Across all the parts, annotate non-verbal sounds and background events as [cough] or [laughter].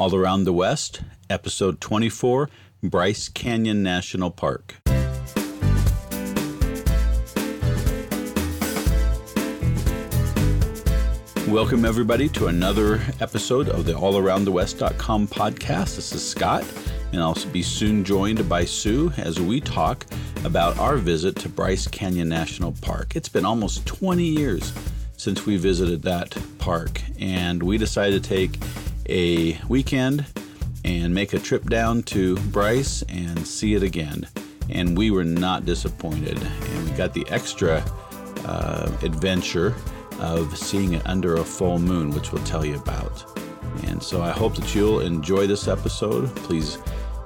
All Around the West, Episode 24 Bryce Canyon National Park. Welcome, everybody, to another episode of the AllAroundTheWest.com podcast. This is Scott, and I'll be soon joined by Sue as we talk about our visit to Bryce Canyon National Park. It's been almost 20 years since we visited that park, and we decided to take a weekend and make a trip down to Bryce and see it again. And we were not disappointed, and we got the extra uh, adventure of seeing it under a full moon, which we'll tell you about. And so I hope that you'll enjoy this episode. Please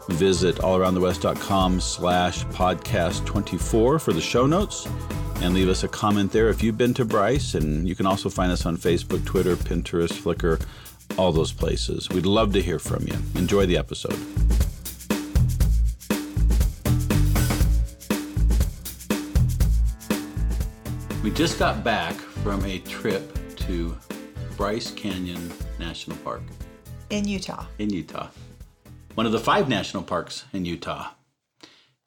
visit allaroundthewest.com slash podcast 24 for the show notes and leave us a comment there if you've been to Bryce. And you can also find us on Facebook, Twitter, Pinterest, Flickr, all those places. We'd love to hear from you. Enjoy the episode. We just got back from a trip to Bryce Canyon National Park in Utah. In Utah. One of the five national parks in Utah.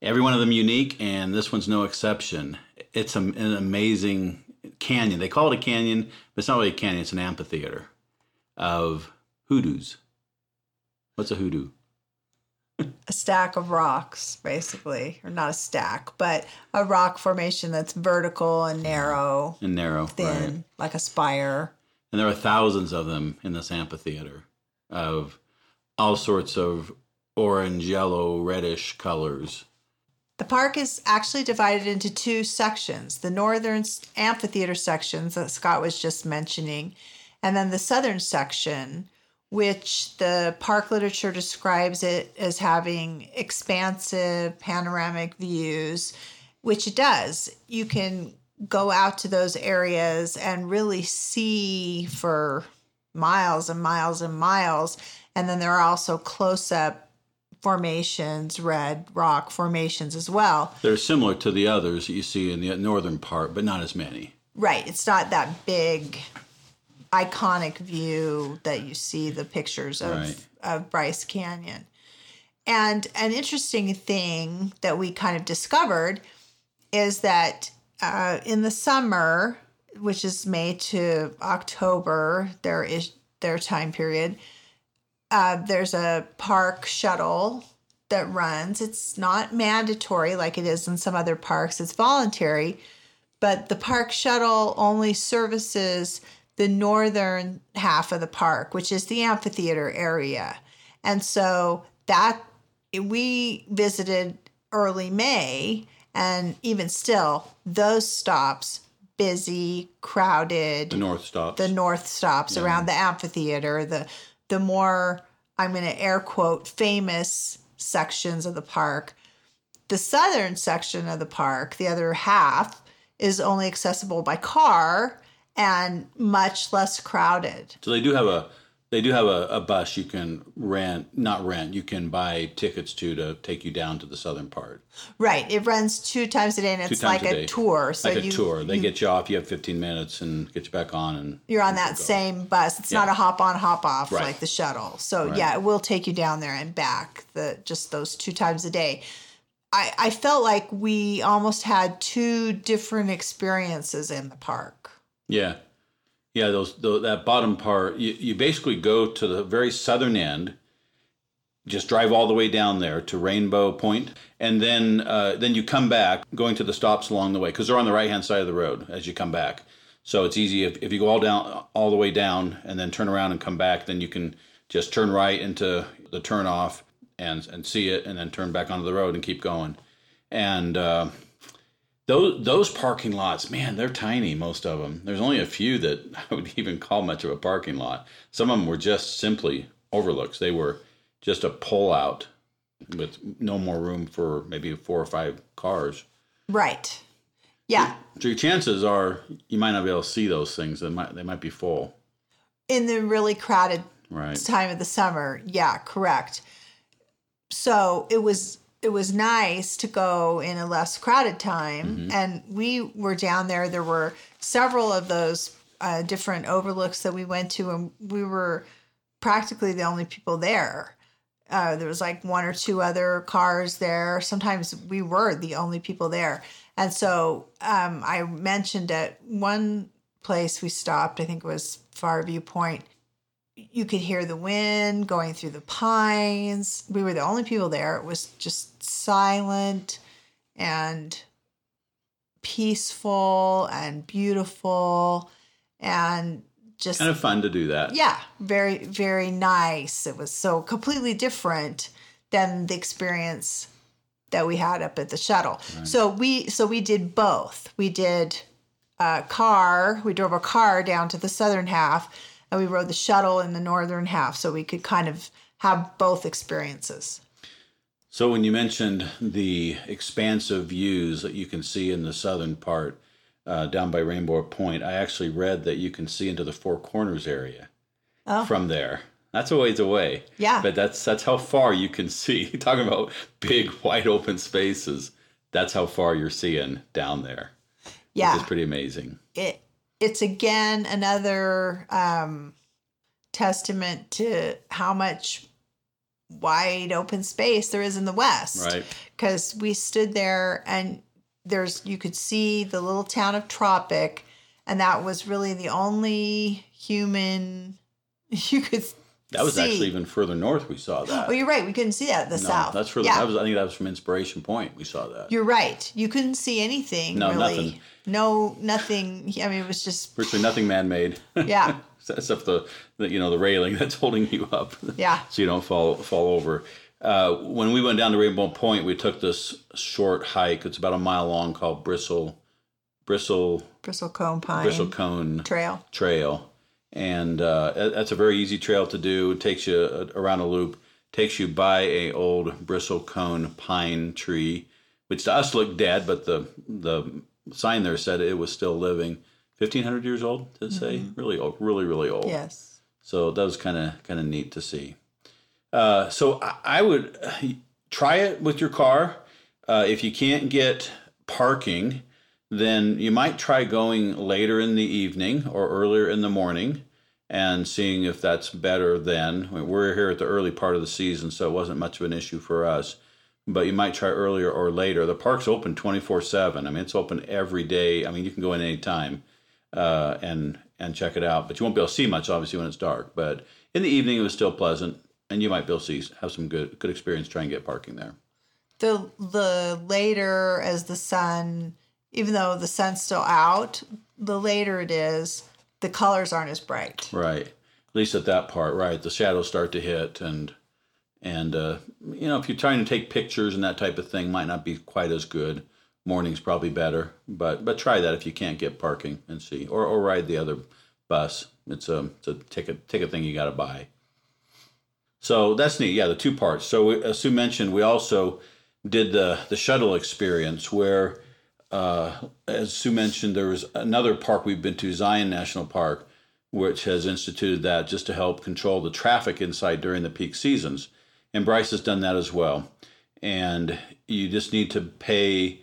Every one of them unique, and this one's no exception. It's a, an amazing canyon. They call it a canyon, but it's not really a canyon, it's an amphitheater of hoodoos. What's a hoodoo? a stack of rocks, basically, or not a stack, but a rock formation that's vertical and narrow, and narrow, thin, right. like a spire. And there are thousands of them in this amphitheater of all sorts of orange, yellow, reddish colors. The park is actually divided into two sections the northern amphitheater sections that Scott was just mentioning, and then the southern section, which the park literature describes it as having expansive panoramic views, which it does. You can go out to those areas and really see for miles and miles and miles. And then there are also close up formations, red rock formations as well. They're similar to the others that you see in the northern part, but not as many. Right. It's not that big iconic view that you see the pictures of, right. of Bryce Canyon. And an interesting thing that we kind of discovered is that uh, in the summer, which is May to October, there is their time period. Uh, there's a park shuttle that runs. It's not mandatory like it is in some other parks. It's voluntary, but the park shuttle only services the northern half of the park, which is the amphitheater area. And so that we visited early May, and even still, those stops busy, crowded. The north stops. The north stops yeah. around the amphitheater. The the more I'm going to air quote famous sections of the park. The southern section of the park, the other half, is only accessible by car and much less crowded. So they do have a they do have a, a, bus you can rent not rent you can buy tickets to to take you down to the southern part right it runs two times a day and it's like a, a tour so like a you, tour they you, get you off you have 15 minutes and get you back on and you're on that same bus it's yeah. not a hop on hop off right. like the shuttle so right. yeah it will take you down there and back the just those two times a day I, I felt like we almost had two different experiences in the park yeah, yeah. Those the, that bottom part, you, you basically go to the very southern end. Just drive all the way down there to Rainbow Point, and then uh, then you come back, going to the stops along the way because they're on the right hand side of the road as you come back. So it's easy if, if you go all down all the way down and then turn around and come back, then you can just turn right into the turn off and and see it, and then turn back onto the road and keep going. And uh, those those parking lots, man, they're tiny. Most of them. There's only a few that [laughs] I would even call much of a parking lot. Some of them were just simply overlooks. They were just a pull out with no more room for maybe four or five cars. Right. Yeah. So your chances are you might not be able to see those things. They might they might be full. In the really crowded right. time of the summer. Yeah, correct. So it was it was nice to go in a less crowded time. Mm-hmm. And we were down there. There were several of those uh, different overlooks that we went to, and we were practically the only people there. Uh, there was like one or two other cars there. Sometimes we were the only people there. And so um, I mentioned at one place we stopped, I think it was Far Point, you could hear the wind going through the pines. We were the only people there. It was just silent and peaceful and beautiful and just kind of fun to do that. Yeah, very very nice. It was so completely different than the experience that we had up at the shuttle. Right. So we so we did both. We did a car. We drove a car down to the southern half, and we rode the shuttle in the northern half, so we could kind of have both experiences. So when you mentioned the expansive views that you can see in the southern part, uh, down by Rainbow Point, I actually read that you can see into the Four Corners area oh. from there. That's a ways away. Yeah. But that's that's how far you can see. [laughs] Talking about big wide open spaces. That's how far you're seeing down there. Yeah. Which is pretty amazing. It it's again another um, testament to how much wide open space there is in the West. Right. Because we stood there and there's you could see the little town of Tropic, and that was really the only human [laughs] you could. That was see. actually even further north. We saw that. Oh, you're right. We couldn't see that at the no, south. That's further. Yeah. That was. I think that was from Inspiration Point. We saw that. You're right. You couldn't see anything. No, really. nothing. No, nothing. I mean, it was just virtually nothing man-made. Yeah. [laughs] Except the, the, you know, the railing that's holding you up. Yeah. [laughs] so you don't fall fall over. Uh, when we went down to Rainbow Point, we took this short hike. It's about a mile long, called Bristle, Bristle, Bristlecone Pine, Bristlecone Trail. Trail, and uh, that's a very easy trail to do. It takes you uh, around a loop. Takes you by a old bristlecone pine tree, which to us looked dead, but the the sign there said it was still living. Fifteen hundred years old, did it say? Mm-hmm. Really old, really, really old. Yes. So that was kind of kind of neat to see. Uh, so I, would try it with your car. Uh, if you can't get parking, then you might try going later in the evening or earlier in the morning and seeing if that's better then. we're here at the early part of the season, so it wasn't much of an issue for us. But you might try earlier or later. The park's open 24 7. I mean, it's open every day. I mean, you can go in any time uh, and, and check it out. But you won't be able to see much, obviously, when it's dark. But in the evening, it was still pleasant and you might be able to see, have some good good experience trying to get parking there. The the later as the sun, even though the sun's still out, the later it is, the colors aren't as bright. Right. At least at that part, right? The shadows start to hit, and and uh, you know if you're trying to take pictures and that type of thing, might not be quite as good. Morning's probably better, but but try that if you can't get parking and see, or or ride the other bus. It's a it's a ticket ticket thing you got to buy. So that's neat. Yeah, the two parts. So we, as Sue mentioned, we also did the the shuttle experience where, uh, as Sue mentioned, there was another park we've been to, Zion National Park, which has instituted that just to help control the traffic inside during the peak seasons. And Bryce has done that as well. And you just need to pay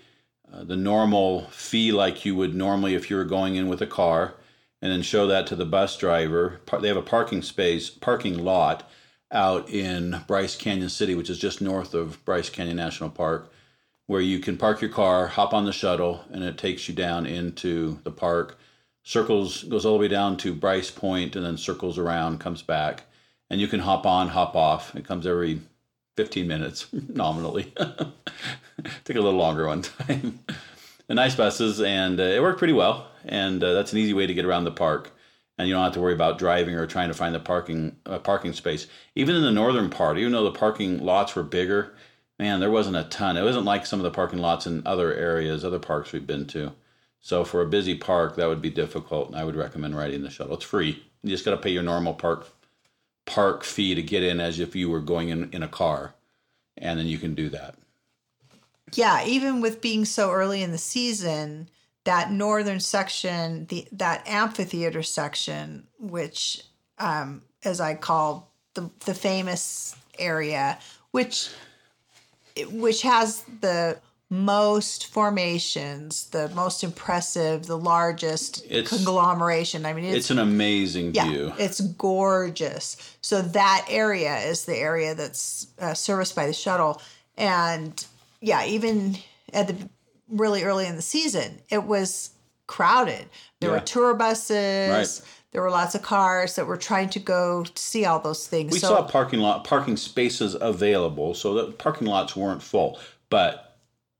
uh, the normal fee like you would normally if you were going in with a car, and then show that to the bus driver. They have a parking space, parking lot out in Bryce Canyon City, which is just north of Bryce Canyon National Park, where you can park your car, hop on the shuttle, and it takes you down into the park. Circles goes all the way down to Bryce Point and then circles around, comes back, and you can hop on, hop off. It comes every 15 minutes [laughs] nominally. [laughs] Take a little longer one [laughs] time. the nice buses, and uh, it worked pretty well. And uh, that's an easy way to get around the park and you don't have to worry about driving or trying to find the parking uh, parking space. Even in the northern part, even though the parking lots were bigger, man, there wasn't a ton. It wasn't like some of the parking lots in other areas, other parks we've been to. So for a busy park, that would be difficult. I would recommend riding the shuttle. It's free. You just got to pay your normal park park fee to get in as if you were going in in a car, and then you can do that. Yeah, even with being so early in the season, that northern section, the that amphitheater section, which um, as I call the the famous area, which which has the most formations, the most impressive, the largest It's- conglomeration. I mean, it's, It's an amazing yeah, view. it's gorgeous. So that area is the area that's uh, serviced by the shuttle, and yeah, even at the really early in the season, it was crowded. There Yeah. were tour buses. Right. There were lots of cars that were trying to go to see all those things. We so saw parking lot parking spaces available, so the parking lots weren't full. But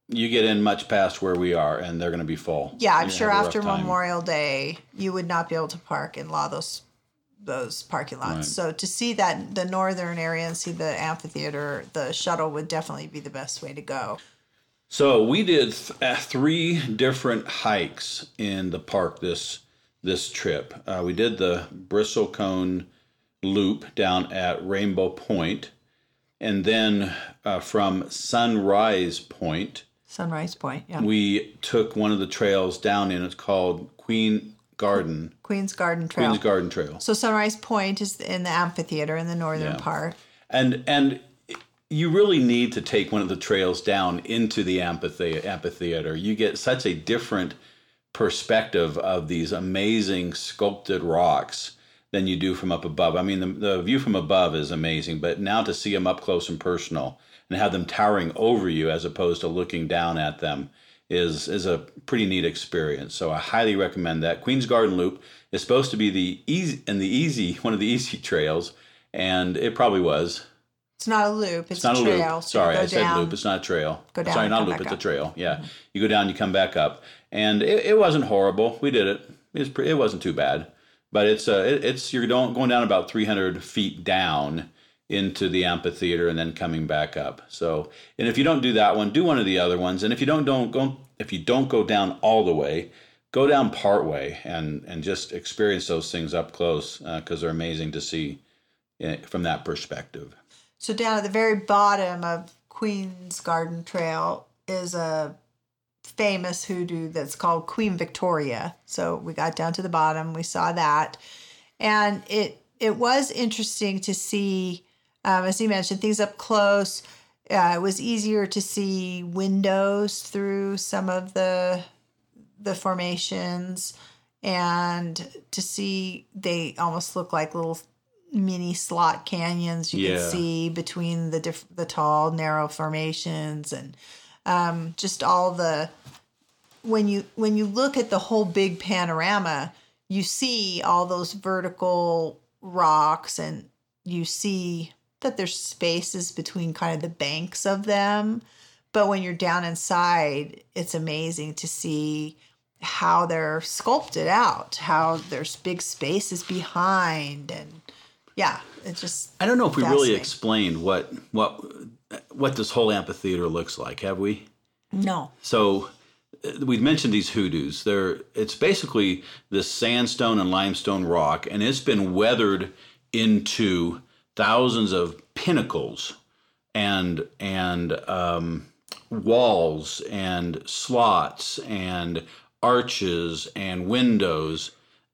you get in much past where we are, and they're going to be full. yeah, I'm sure gonna have a after. Memorial Day, you would not be able to park in a lot of those those parking lots. Right. So to see that the northern area and see the amphitheater, the shuttle would definitely be the best way to go. So we did th- uh, three different hikes in the park this this trip. Uh, we did the Bristlecone Loop down at Rainbow Point, and then uh, from Sunrise Point, Sunrise Point, yeah. we took one of the trails down in. It's called Queen Garden, Queen's Garden Trail. Queen's Garden Trail. So Sunrise Point is in the amphitheater in the northern Yeah. part. and and you really need to take one of the trails down into the amphithe- amphitheater. You get such a different perspective of these amazing sculpted rocks than you do from up above. I mean, the, the view from above is amazing, but now to see them up close and personal and have them towering over you as opposed to looking down at them is is a pretty neat experience. So I highly recommend that. Queen's Garden Loop is supposed to be the easy and the easy [laughs] one of the easy trails, and it probably was. It's not a loop, it's, It's not a a trail. loop. Sorry, go I said down. loop. It's not a trail. Go down Sorry, not a loop. It's a trail. Yeah, you go down, you come back up, and it, it wasn't horrible. We did it. It was pre- it wasn't too bad, but it's uh it, it's you're going going down about 300 feet down into the amphitheater and then coming back up. So, and if you don't do that one, do one of the other ones. And if you don't don't go if you don't go down all the way, go down part way and and just experience those things up close because they're amazing to see eh, from that perspective. So down at the very bottom of Queen's Garden Trail is a famous hoodoo that's called Queen Victoria. So we got down to the bottom, we saw that, and it it was interesting to see, um, as he mentioned, things up close. Uh, it was easier to see windows through some of the the formations and to see they almost look like little mini slot canyons you Yeah. can see between the diff- the tall narrow formations and um, just all the when you when you look at the whole big panorama you see all those vertical rocks and you see that there's spaces between kind of the banks of them but when you're down inside it's amazing to see how they're sculpted out how there's big spaces behind and yeah it's just I don't know if we really explained what what what this whole amphitheater looks like, have we? no So uh, we've mentioned these hoodoos. They're it's basically this sandstone and limestone rock, and it's been weathered into thousands of pinnacles and and um, walls and slots and arches and windows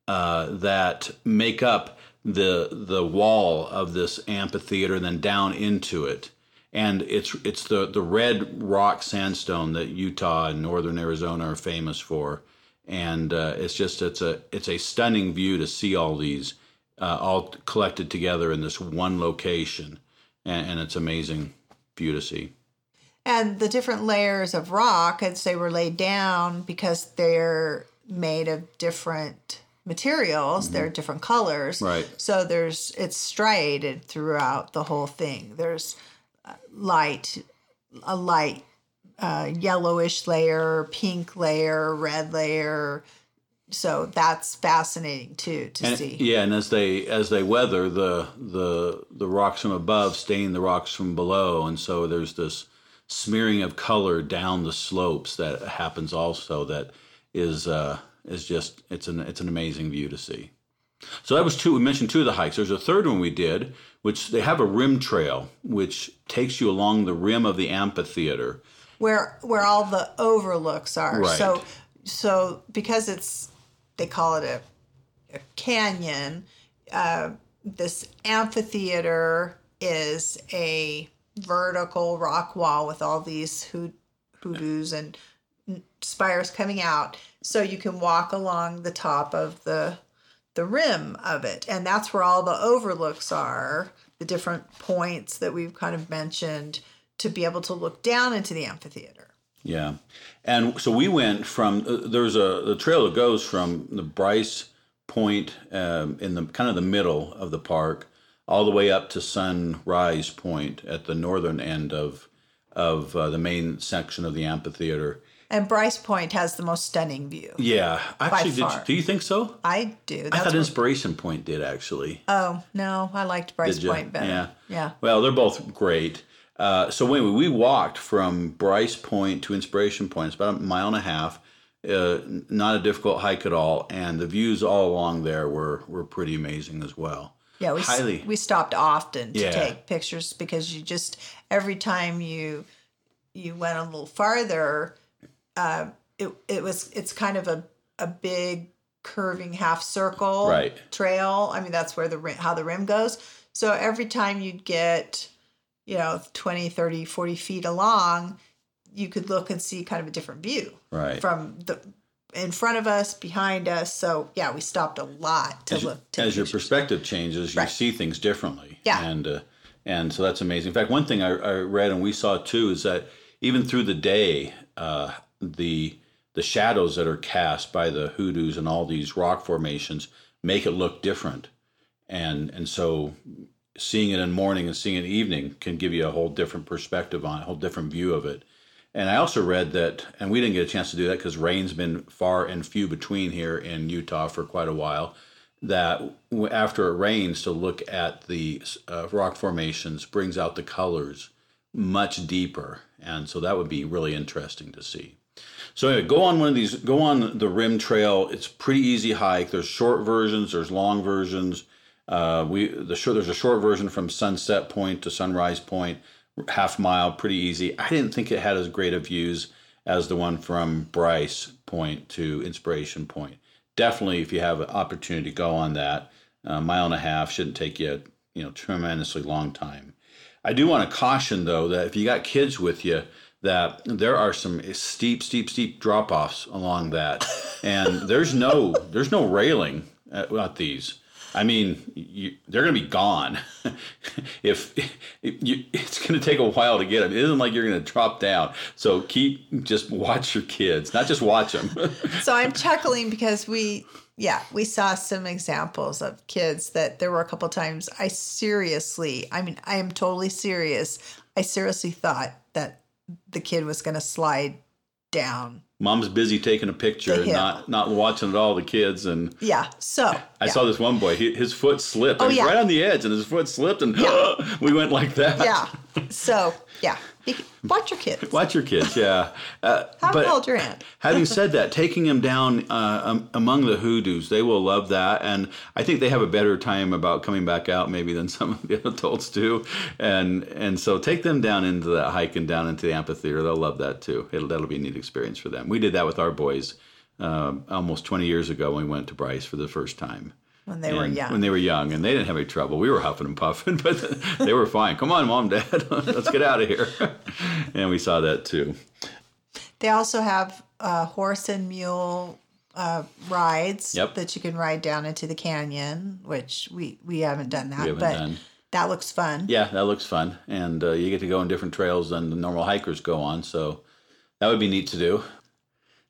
uh, that make up the the wall of this amphitheater and then down into it. And it's it's the the red rock sandstone that Utah and northern Arizona are famous for. And uh, it's just it's a it's a stunning view to see all these uh, all collected together in this one location. And, and it's amazing view to see. And the different layers of rock as they were laid down because they're made of different materials they're different colors. Right. so there's it's striated throughout the whole thing. There's light a light uh, yellowish layer pink layer red layer. So that's fascinating too to And- see. Yeah, and as they as they weather the the the rocks from above stain the rocks from below, and so there's this smearing of color down the slopes that happens also that is uh, is just it's an it's an amazing view to see. So that was two. We mentioned two of the hikes. There's a third one we did, which they have a rim trail, which takes you along the rim of the amphitheater. where where all the overlooks are. Right. So so because it's they call it a, a canyon, uh, this amphitheater is a vertical rock wall with all these hoodoos and spires coming out. So you can walk along the top of the the rim of it, and that's where all the overlooks are, the different points that we've kind of mentioned to be able to look down into the amphitheater. Yeah, and so we went from uh, there's a the trail that goes from the Bryce Point um, in the kind of the middle of the park all the way up to Sunrise Point at the northern end of of uh, the main section of the amphitheater. And Bryce Point has the most stunning view. Yeah, actually, did you, do you think so? I do. That's I thought Inspiration Point did actually. Oh no, I liked Bryce Point better. Yeah, yeah. Well, they're both great. Uh, so anyway, we walked from Bryce Point to Inspiration Point. It's about a mile and a half. Uh, not a difficult hike at all, and the views all along there were were pretty amazing as well. Yeah, we highly. we stopped often to Yeah. take pictures because you just every time you you went a little farther, uh, it it was it's kind of a a big curving half circle Right. trail. I mean that's where the rim, how the rim goes. So every time you'd get you know 20 30 40 feet along you could look and see kind of a different view Right. from the in front of us behind us so yeah we stopped a lot to as, look take as your perspective changes, you Right. see things differently. Yeah. and uh, and so that's amazing. In fact, one thing I, I read and we saw too is that even through the day, uh, the the shadows that are cast by the hoodoos and all these rock formations make it look different, and and so seeing it in morning and seeing it in evening can give you a whole different perspective on a whole different view of it. And I also read that, and we didn't get a chance to do that because rain's been far and few between here in Utah for quite a while. That after it rains, to look at the uh, rock formations brings out the colors much deeper, and so that would be really interesting to see. So anyway, go on one of these. Go on the Rim Trail. It's a pretty easy hike. There's short versions. There's long versions. Uh, we the short, there's a short version from Sunset Point to Sunrise Point, half mile, pretty easy. I didn't think it had as great of views as the one from Bryce Point to Inspiration Point. Definitely, if you have an opportunity, go on that. A mile and a half shouldn't take you, you know, tremendously long time. I do want to caution though that if you got kids with you, that there are some steep, steep, steep drop offs along that, and there's no there's no railing at, at these. I mean, you, they're going to be gone. if, [laughs] if you, it's going to take a while to get them, it isn't like you're going to drop down. So keep just watch your kids, not just watch them. [laughs] so I'm chuckling because we, yeah, we saw some examples of kids that there were a couple times I seriously, I mean, I am totally serious. I seriously thought that the kid was going to slide down. Mom's busy taking a picture and not not watching at all the kids and. Yeah. So I yeah. saw this one boy. He, his foot slipped. Oh, yeah. right on the edge, and his foot slipped, and [gasps] we went like that. Yeah. So yeah, watch your kids. [laughs] Watch your kids, yeah. Uh, Have but hold your hand. [laughs] having said that, [laughs] taking them down uh, um, among the hoodoos, they will love that, and I think they have a better time about coming back out maybe than some of the adults do, and and so take them down into that hike and down into the amphitheater. They'll love that too. It'll, that'll be a neat experience for them. We did that with our boys um almost 20 years ago when we went to Bryce for the first time. When they were young. When they were young, and they didn't have any trouble. We were huffing and puffing, [laughs] but they were fine. Come on, mom, dad, [laughs] let's get out of here. [laughs] And we saw that too. They also have uh, horse and mule uh, rides Yep. that you can ride down into the canyon, which we we haven't done that, haven't but done. that looks fun. Yeah, that looks fun, and uh, you get to go on different trails than the normal hikers go on. So that would be neat to do.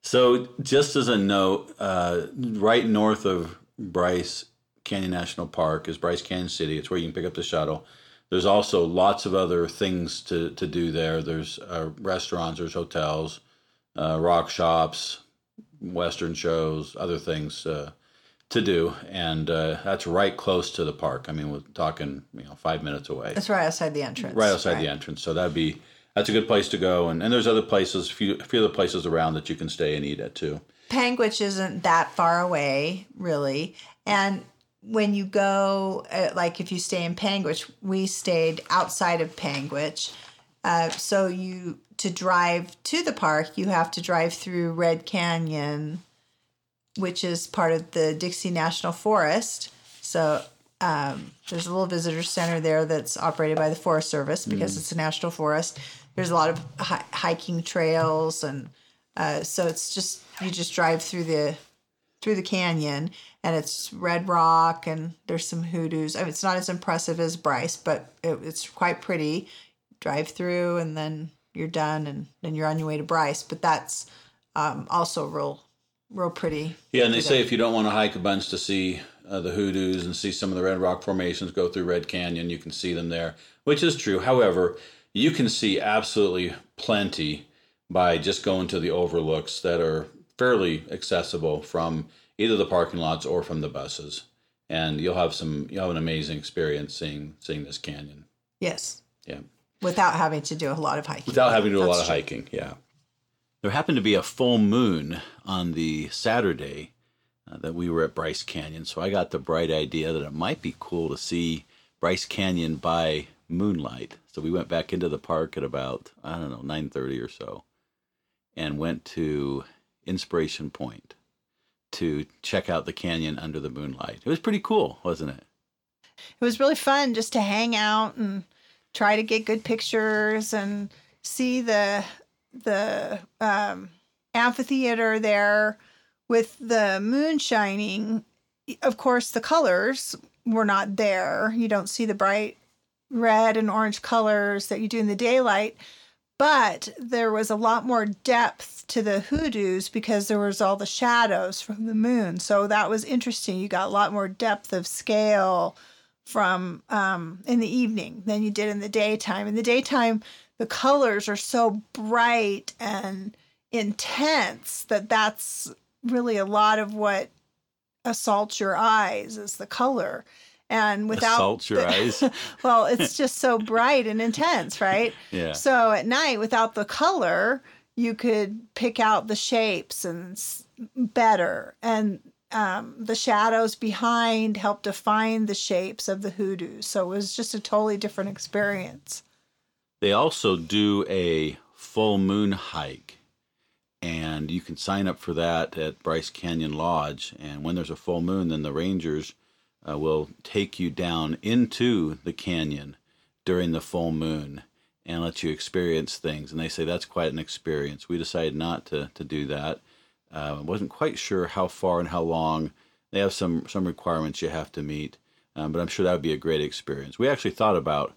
So just as a note, uh, right north of Bryce Canyon National Park is Bryce Canyon City. It's where you can pick up the shuttle. There's also lots of other things to, to do there. There's uh, restaurants, there's hotels, uh, rock shops, western shows, other things uh, to do, and uh, that's right close to the park. I mean, we're talking you know five minutes away That's right outside the entrance. right outside the entrance. So that'd be that's a good place to go. And, and there's other places, a few, a few other places around that you can stay and eat at too. Panguitch isn't that far away, really. And when you go, uh, like if you stay in Panguitch, we stayed outside of Panguitch. Uh, so you to drive to the park, you have to drive through Red Canyon, which is part of the Dixie National Forest. So um, there's a little visitor center there that's operated by the Forest Service because it's a national forest. there's a lot of hi- hiking trails, and uh, so it's just you just drive through the through the canyon, and it's red rock, and there's some hoodoos. I mean, it's not as impressive as Bryce, but it, it's quite pretty. Drive through, and then you're done, and then you're on your way to Bryce. But that's um, also real, real pretty. Yeah, and they say if you don't want to hike a bunch to see uh, the hoodoos and see some of the red rock formations go through Red Canyon, you can see them there, which is true. However, you can see absolutely plenty by just going to the overlooks that are fairly accessible from either the parking lots or from the buses, and you'll have some you'll have an amazing experience seeing seeing this canyon. Yes. Yeah. Without having to do a lot of hiking. Without having to do a lot of hiking, yeah. There happened to be a full moon on the Saturday uh, that we were at Bryce Canyon, so I got the bright idea that it might be cool to see Bryce Canyon by moonlight. So we went back into the park at about I don't know nine thirty or so, and went to Inspiration Point to check out the canyon under the moonlight. It was pretty cool, wasn't it? It was really fun just to hang out and try to get good pictures and see the the um, amphitheater there with the moon shining. Of course, the colors were not there. You don't see the bright red and orange colors that you do in the daylight, but there was a lot more depth to the hoodoos because there was all the shadows from the moon. So that was interesting. You got a lot more depth of scale from um, in the evening than you did in the daytime. In the daytime, the colors are so bright and intense that that's really a lot of what assaults your eyes is the color and without assault your the, [laughs] eyes. well, it's just so bright and intense, right? [laughs] Yeah. So at night, without the color, you could pick out the shapes and better, and um, the shadows behind help define the shapes of the hoodoos. So it was just a totally different experience. They also do a full moon hike, and you can sign up for that at Bryce Canyon Lodge. And when there's a full moon, then the rangers uh, will take you down into the canyon during the full moon and let you experience things. And they say that's quite an experience. We decided not to, to do that. Uh, I wasn't quite sure how far and how long. They have some, some requirements you have to meet, um, but I'm sure that would be a great experience. We actually thought about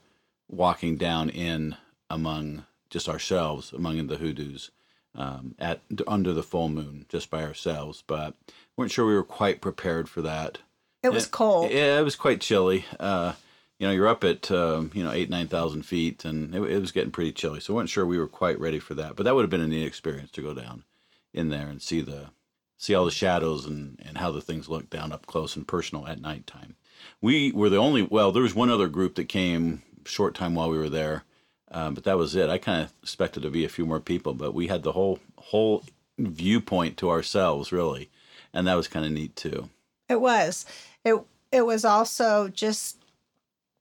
walking down in among just ourselves, among the hoodoos. Um, at under the full moon, just by ourselves, but weren't sure we were quite prepared for that. It was cold. Yeah, it was quite chilly. Uh, you know, you're up at um, you know eight nine thousand feet, and it, it, was getting pretty chilly. So I wasn't sure we were quite ready for that. But that would have been a neat experience to go down in there and see the see all the shadows and and how the things look down up close and personal at nighttime. We were the only. Well, there was one other group that came short time while we were there, uh, but that was it. I kind of expected to be a few more people, but we had the whole whole viewpoint to ourselves really, and that was kind of neat too. It was it it was also just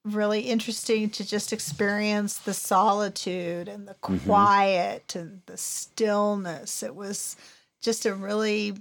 really interesting to just experience the solitude and the mm-hmm. quiet mm-hmm. and the stillness. It was just a really,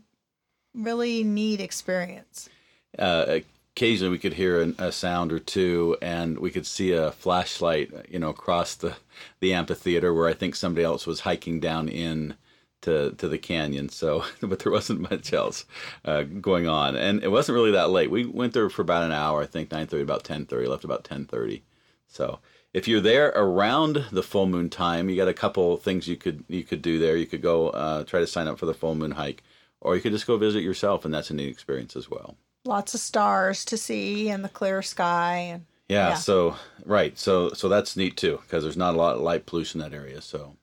really neat experience. Uh, occasionally, we could hear an, a sound or two, and we could see a flashlight, you know, across the the amphitheater where I think somebody else was hiking down in to to the canyon. So, [laughs] but there wasn't much else uh, going on, and it wasn't really that late. We went there for about an hour. I think nine thirty, about ten thirty. Left about ten thirty. So, if you're there around the full moon time, you got a couple things you could you could do there. You could go uh, try to sign up for the full moon hike, or you could just go visit yourself, and that's a neat experience as well. Lots of stars to see and the clear sky and. Yeah, yeah. so right, so so that's neat too because there's not a lot of light pollution in that area. So,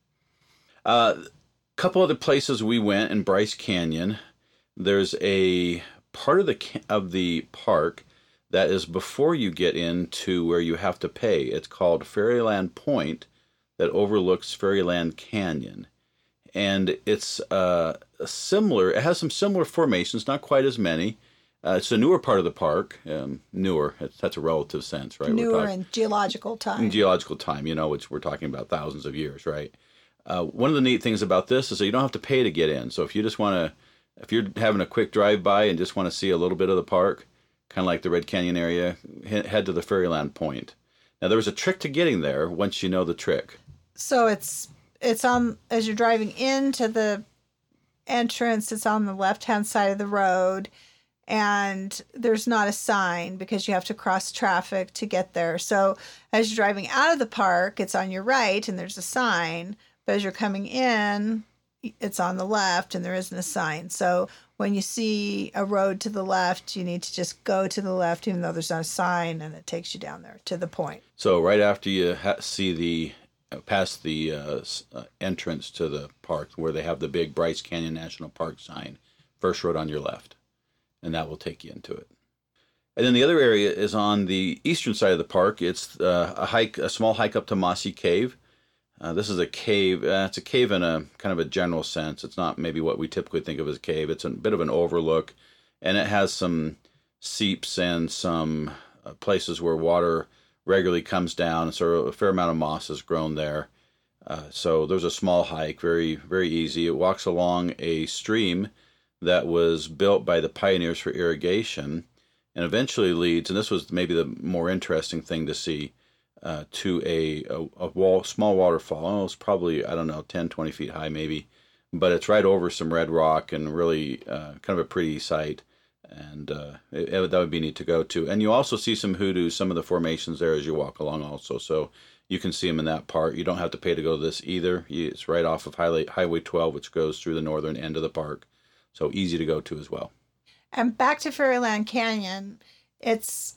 uh, couple other places we went in Bryce Canyon. There's a part of the of the park that is before you get into where you have to pay. It's called Fairyland Point that overlooks Fairyland Canyon. And it's uh, similar, it has some similar formations, not quite as many. Uh, it's a newer part of the park, um, newer, that's a relative sense, right? Newer talking, in geological time. In geological time, you know, which we're talking about thousands of years, right? Uh, one of the neat things about this is that you don't have to pay to get in. So if you just want to, if you're having a quick drive by and just want to see a little bit of the park, kind of like the Red Canyon area, head to the Fairyland Point. Now there's a trick to getting there once you know the trick. so it's it's on as you're driving into the entrance. It's on the left hand side of the road, and there's not a sign because you have to cross traffic to get there. So as you're driving out of the park, it's on your right and there's a sign. But as you're coming in, it's on the left and there isn't a sign. So when you see a road to the left, you need to just go to the left, even though there's not a sign, and it takes you down there to the point. So right after you ha- see the uh, past the uh, uh, entrance to the park, where they have the big Bryce Canyon National Park sign, first road on your left, and that will take you into it. And then the other area is on the eastern side of the park. It's uh, a hike, a small hike up to Mossy Cave. Uh, this is a cave. Uh, it's a cave in a kind of a general sense. It's not maybe what we typically think of as a cave. It's a bit of an overlook, and it has some seeps and some uh, places where water regularly comes down. So a fair amount of moss has grown there. Uh, so there's a small hike, very very easy. It walks along a stream that was built by the pioneers for irrigation, and eventually leads. And this was maybe the more interesting thing to see uh, to a, a, a, wall, small waterfall. Oh, it's probably, I don't know, 10, 20 feet high maybe. But it's right over some red rock and really uh, kind of a pretty sight. And uh, it, it, that would be neat to go to. And you also see some hoodoos, some of the formations there as you walk along also. So you can see them in that part. You don't have to pay to go to this either. It's right off of Highway, Highway 12, which goes through the northern end of the park. So easy to go to as well. And back to Fairyland Canyon, it's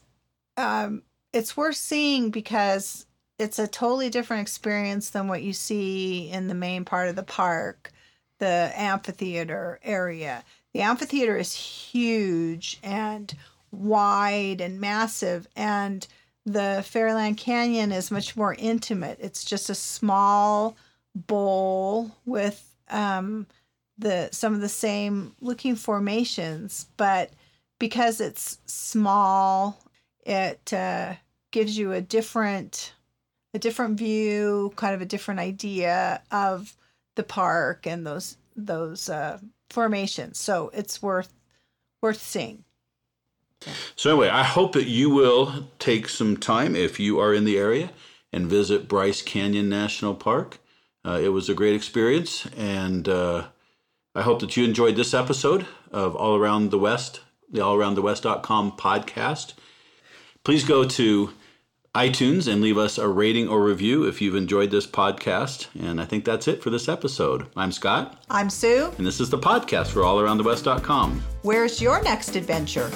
um, it's worth seeing because it's a totally different experience than what you see in the main part of the park, the amphitheater area. The amphitheater is huge and wide and massive, and the Fairyland Canyon is much more intimate. It's just a small bowl with um, the some of the same looking formations, but because it's small it uh, gives you a different a different view, kind of a different idea of the park and those those uh, formations. So it's worth worth seeing. So anyway, I hope that you will take some time if you are in the area and visit Bryce Canyon National Park. Uh, it was a great experience, and uh, I hope that you enjoyed this episode of All Around the West, the AllAroundTheWest.com podcast. Please go to iTunes and leave us a rating or review if you've enjoyed this podcast. And I think that's it for this episode. I'm Scott. I'm Sue. And this is the podcast for AllAroundTheWest.com. Where's your next adventure?